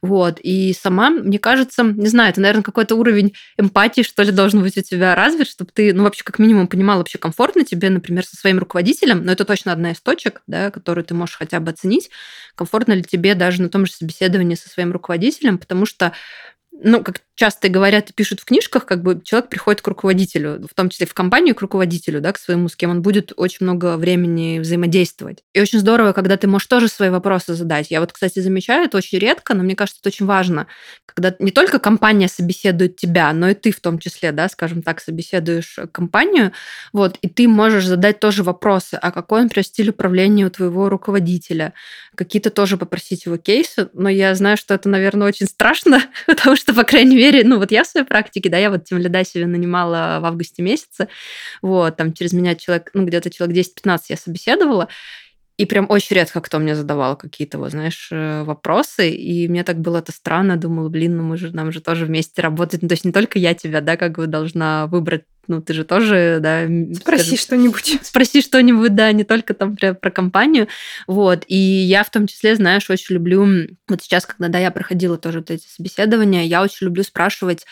Вот. И сама, мне кажется, не знаю, это, наверное, какой-то уровень эмпатии, что ли, должен быть у тебя развит, чтобы ты, ну, вообще, как минимум, понимал вообще комфортно тебе, например, со своим руководителем, но это точно одна из точек, да, которую ты можешь хотя бы оценить, комфортно ли тебе даже на том же собеседовании со своим руководителем, потому что ну, как часто говорят и пишут в книжках, как бы человек приходит к руководителю, в том числе в компанию, к руководителю, да, к своему, с кем он будет очень много времени взаимодействовать. И очень здорово, когда ты можешь тоже свои вопросы задать. Я вот, кстати, замечаю это очень редко, но мне кажется, это очень важно, когда не только компания собеседует тебя, но и ты в том числе, да, скажем так, собеседуешь компанию, вот, и ты можешь задать тоже вопросы, а какой, например, стиль управления у твоего руководителя, какие-то тоже попросить его кейсы, но я знаю, что это, наверное, очень страшно, потому что, по крайней мере, ну вот я в своей практике, да, я вот тем лида себе нанимала в августе месяце, вот, там через меня человек, ну где-то человек 10-15 я собеседовала, и прям очень редко кто мне задавал какие-то, вот, знаешь, э, вопросы. И мне так было это странно. Думала, блин, ну мы же, нам же тоже вместе работать. Ну, то есть не только я тебя, да, как бы должна выбрать ну, ты же тоже, да... Спроси что-нибудь. Спроси что-нибудь, да, не только там про, про компанию. Вот. И я в том числе, знаешь, очень люблю... Вот сейчас, когда, да, я проходила тоже вот эти собеседования, я очень люблю спрашивать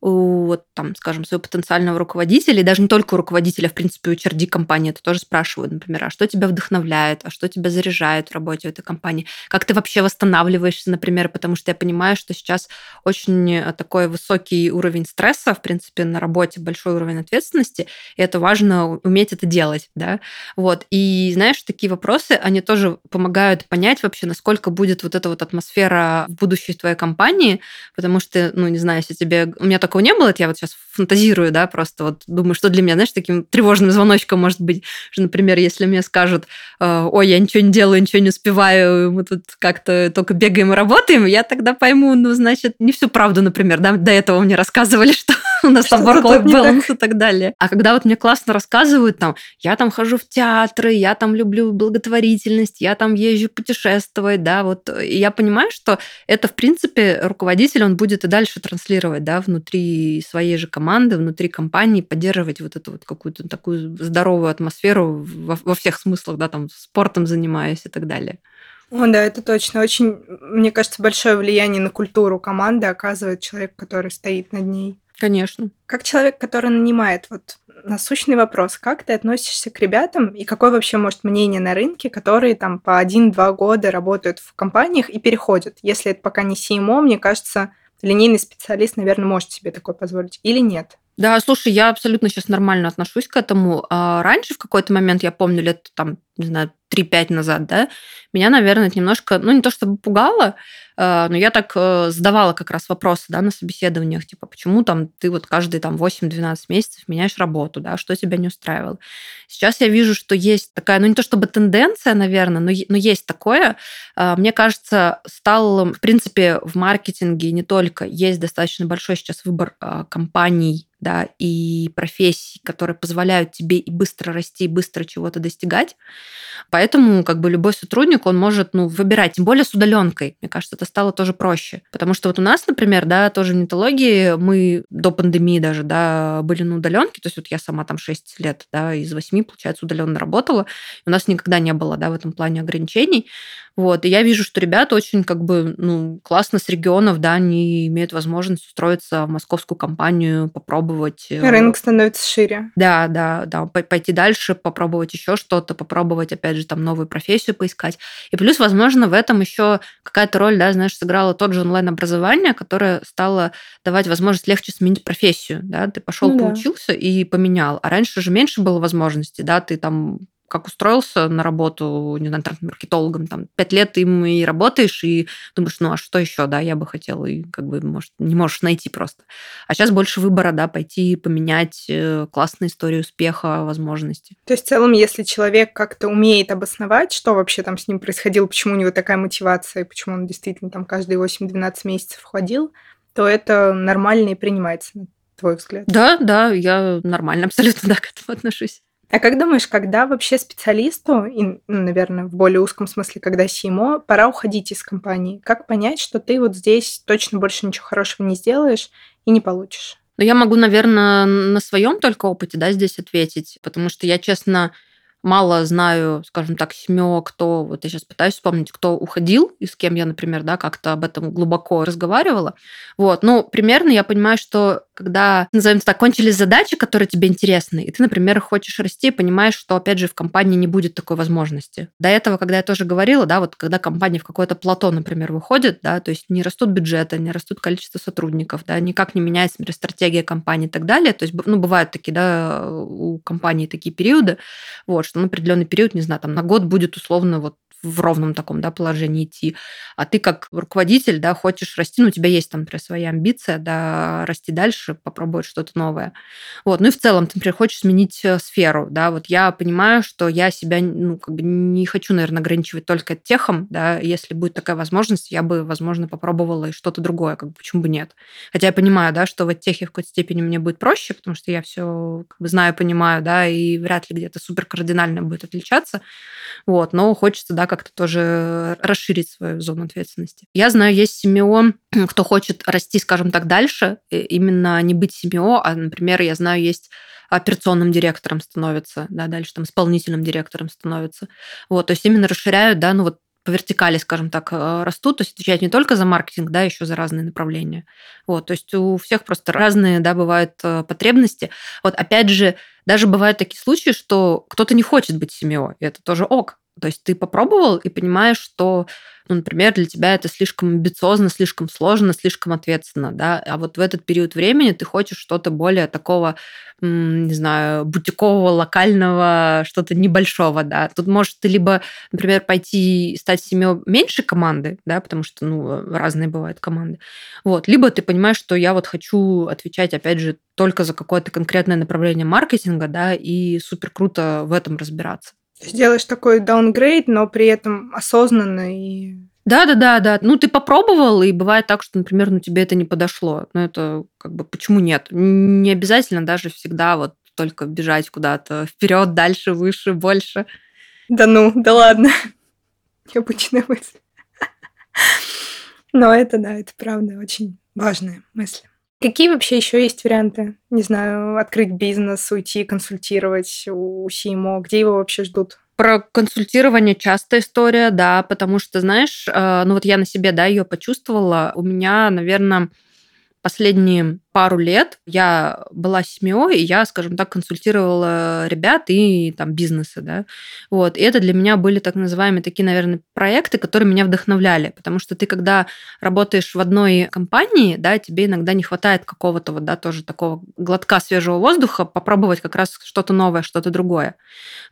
у, вот, там, скажем, своего потенциального руководителя, и даже не только у руководителя, в принципе, у HRD компании это тоже спрашивают, например, а что тебя вдохновляет, а что тебя заряжает в работе в этой компании, как ты вообще восстанавливаешься, например, потому что я понимаю, что сейчас очень э, такой высокий уровень стресса, в принципе, на работе, большой уровень ответственности, и это важно уметь это делать, да, вот, и знаешь, такие вопросы, они тоже помогают понять вообще, насколько будет вот эта вот атмосфера в будущей твоей компании, потому что, ну, не знаю, если тебе, у меня так такого не было, это я вот сейчас фантазирую, да, просто вот думаю, что для меня, знаешь, таким тревожным звоночком может быть, что, например, если мне скажут, э, ой, я ничего не делаю, ничего не успеваю, мы тут как-то только бегаем и работаем, я тогда пойму, ну, значит, не всю правду, например, да, до этого мне рассказывали, что у нас там work-life balance и так далее. А когда вот мне классно рассказывают, там, я там хожу в театры, я там люблю благотворительность, я там езжу путешествовать, да, вот, и я понимаю, что это, в принципе, руководитель, он будет и дальше транслировать, да, внутри своей же команды, внутри компании, поддерживать вот эту вот какую-то такую здоровую атмосферу во, во всех смыслах, да, там, спортом занимаясь и так далее. О, да, это точно. Очень, мне кажется, большое влияние на культуру команды оказывает человек, который стоит над ней. Конечно. Как человек, который нанимает, вот насущный вопрос, как ты относишься к ребятам и какое вообще может мнение на рынке, которые там по один-два года работают в компаниях и переходят? Если это пока не CMO, мне кажется, линейный специалист, наверное, может себе такое позволить или нет? Да, слушай, я абсолютно сейчас нормально отношусь к этому. А раньше в какой-то момент, я помню, лет там, не знаю, 3-5 назад, да, меня, наверное, это немножко, ну, не то чтобы пугало, э, но я так э, задавала как раз вопросы, да, на собеседованиях, типа, почему там ты вот каждые там 8-12 месяцев меняешь работу, да, что тебя не устраивало. Сейчас я вижу, что есть такая, ну, не то чтобы тенденция, наверное, но, но есть такое. Э, мне кажется, стал, в принципе, в маркетинге не только, есть достаточно большой сейчас выбор компаний, да, и профессий, которые позволяют тебе и быстро расти, и быстро чего-то достигать. Поэтому как бы любой сотрудник, он может ну, выбирать, тем более с удаленкой. Мне кажется, это стало тоже проще. Потому что вот у нас, например, да, тоже в нетологии мы до пандемии даже, да, были на удаленке. То есть вот я сама там 6 лет, да, из 8, получается, удаленно работала. У нас никогда не было, да, в этом плане ограничений. Вот, и я вижу, что ребята очень как бы, ну, классно с регионов, да, они имеют возможность устроиться в московскую компанию, попробовать. Э, Рынок становится шире. Да, да, да, пойти дальше, попробовать еще что-то, попробовать, опять же, там новую профессию поискать. И плюс, возможно, в этом еще какая-то роль, да, знаешь, сыграла тот же онлайн-образование, которое стало давать возможность легче сменить профессию, да, ты пошел, ну, поучился да. и поменял. А раньше же меньше было возможностей, да, ты там как устроился на работу, не знаю, там, маркетологом, там, пять лет им и работаешь, и думаешь, ну, а что еще, да, я бы хотела, и как бы, может, не можешь найти просто. А сейчас больше выбора, да, пойти поменять э, классную историю успеха, возможности. То есть, в целом, если человек как-то умеет обосновать, что вообще там с ним происходило, почему у него такая мотивация, почему он действительно там каждые 8-12 месяцев ходил, то это нормально и принимается, на твой взгляд. Да, да, я нормально абсолютно да, к этому отношусь. А как думаешь, когда вообще специалисту, и, ну, наверное, в более узком смысле, когда СИМО, пора уходить из компании? Как понять, что ты вот здесь точно больше ничего хорошего не сделаешь и не получишь? Ну, я могу, наверное, на своем только опыте, да, здесь ответить, потому что я, честно, мало знаю, скажем так, семьё, кто, вот я сейчас пытаюсь вспомнить, кто уходил и с кем я, например, да, как-то об этом глубоко разговаривала. Вот, ну, примерно я понимаю, что когда, назовем так, кончились задачи, которые тебе интересны, и ты, например, хочешь расти, понимаешь, что, опять же, в компании не будет такой возможности. До этого, когда я тоже говорила, да, вот когда компания в какое-то плато, например, выходит, да, то есть не растут бюджеты, не растут количество сотрудников, да, никак не меняется, например, стратегия компании и так далее. То есть, ну, бывают такие, да, у компании такие периоды, вот, что на определенный период, не знаю, там на год будет условно вот в ровном таком да, положении идти. А ты как руководитель да, хочешь расти, ну, у тебя есть там, например, своя амбиция, да, расти дальше, попробовать что-то новое. Вот. Ну и в целом ты, например, хочешь сменить э, сферу. Да, вот я понимаю, что я себя ну, как бы не хочу, наверное, ограничивать только техом. Да, если будет такая возможность, я бы, возможно, попробовала и что-то другое, как бы, почему бы нет. Хотя я понимаю, да, что в техе в какой-то степени мне будет проще, потому что я все как бы, знаю, понимаю, да, и вряд ли где-то супер кардинально будет отличаться. Вот, но хочется, да, как-то тоже расширить свою зону ответственности. Я знаю, есть семьо, кто хочет расти, скажем так, дальше, именно не быть семьо, а, например, я знаю, есть операционным директором становится, да, дальше там исполнительным директором становится. Вот, то есть именно расширяют, да, ну вот по вертикали, скажем так, э, растут, то есть отвечают не только за маркетинг, да, еще за разные направления. Вот, то есть у всех просто разные, да, бывают э, потребности. Вот опять же, даже бывают такие случаи, что кто-то не хочет быть семьей, и это тоже ок. То есть ты попробовал и понимаешь, что, ну, например, для тебя это слишком амбициозно, слишком сложно, слишком ответственно, да, а вот в этот период времени ты хочешь что-то более такого, не знаю, бутикового, локального, что-то небольшого, да. Тут может ты либо, например, пойти стать семьей меньшей команды, да, потому что, ну, разные бывают команды, вот, либо ты понимаешь, что я вот хочу отвечать, опять же, только за какое-то конкретное направление маркетинга, да, и супер круто в этом разбираться. Сделаешь такой даунгрейд, но при этом осознанно и да, да, да, да. Ну, ты попробовал, и бывает так, что, например, ну, тебе это не подошло. Но это как бы почему нет? Не обязательно даже всегда вот только бежать куда-то вперед, дальше, выше, больше. Да ну, да ладно. Необычная мысль. Но это, да, это правда очень важная мысль. Какие вообще еще есть варианты? Не знаю, открыть бизнес, уйти консультировать у CMO? Где его вообще ждут? Про консультирование частая история, да, потому что, знаешь, э, ну вот я на себе, да, ее почувствовала. У меня, наверное, последние пару лет я была семьей, и я, скажем так, консультировала ребят и там бизнесы, да. Вот. И это для меня были так называемые такие, наверное, проекты, которые меня вдохновляли, потому что ты, когда работаешь в одной компании, да, тебе иногда не хватает какого-то вот, да, тоже такого глотка свежего воздуха, попробовать как раз что-то новое, что-то другое.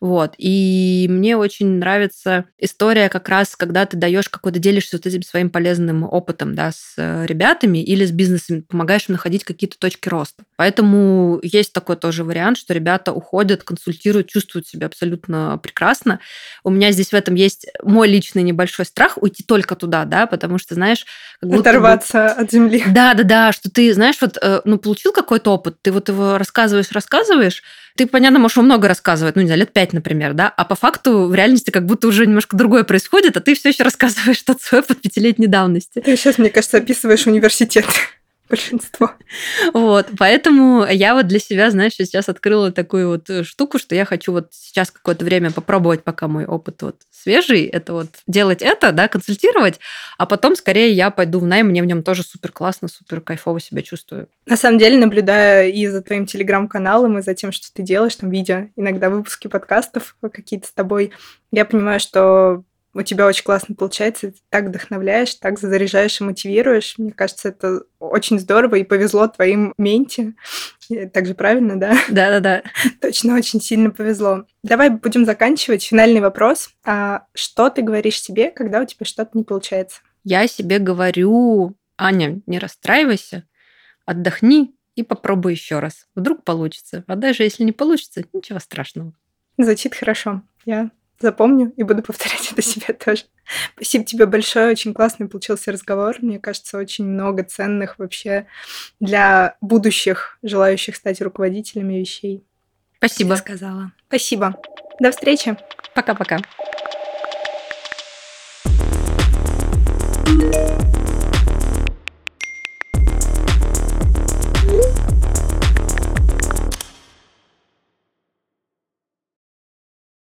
Вот. И мне очень нравится история как раз, когда ты даешь какой-то, делишься вот этим своим полезным опытом, да, с ребятами или с бизнесом, помогаешь им находить какие-то точки роста. Поэтому есть такой тоже вариант, что ребята уходят, консультируют, чувствуют себя абсолютно прекрасно. У меня здесь в этом есть мой личный небольшой страх уйти только туда, да, потому что, знаешь... Как Оторваться бы... от земли. Да, да, да, что ты, знаешь, вот, э, ну, получил какой-то опыт, ты вот его рассказываешь, рассказываешь, ты, понятно, можешь много рассказывать, ну, не знаю, лет пять, например, да, а по факту в реальности как будто уже немножко другое происходит, а ты все еще рассказываешь тот свой опыт пятилетней давности. Ты сейчас, мне кажется, описываешь университет большинство. Вот, поэтому я вот для себя, знаешь, сейчас открыла такую вот э, штуку, что я хочу вот сейчас какое-то время попробовать, пока мой опыт вот свежий, это вот делать это, да, консультировать, а потом скорее я пойду в найм, мне в нем тоже супер классно, супер кайфово себя чувствую. На самом деле, наблюдая и за твоим телеграм-каналом, и за тем, что ты делаешь, там, видео, иногда выпуски подкастов какие-то с тобой, я понимаю, что у тебя очень классно получается, ты так вдохновляешь, так заряжаешь и мотивируешь. Мне кажется, это очень здорово и повезло твоим менте. Так же правильно, да? Да-да-да. Точно, очень сильно повезло. Давай будем заканчивать. Финальный вопрос. А что ты говоришь себе, когда у тебя что-то не получается? Я себе говорю, Аня, не расстраивайся, отдохни и попробуй еще раз. Вдруг получится. А даже если не получится, ничего страшного. Звучит хорошо. Я запомню и буду повторять это себе тоже. Спасибо тебе большое, очень классный получился разговор. Мне кажется, очень много ценных вообще для будущих желающих стать руководителями вещей. Спасибо. Я сказала. Спасибо. До встречи. Пока-пока. thank you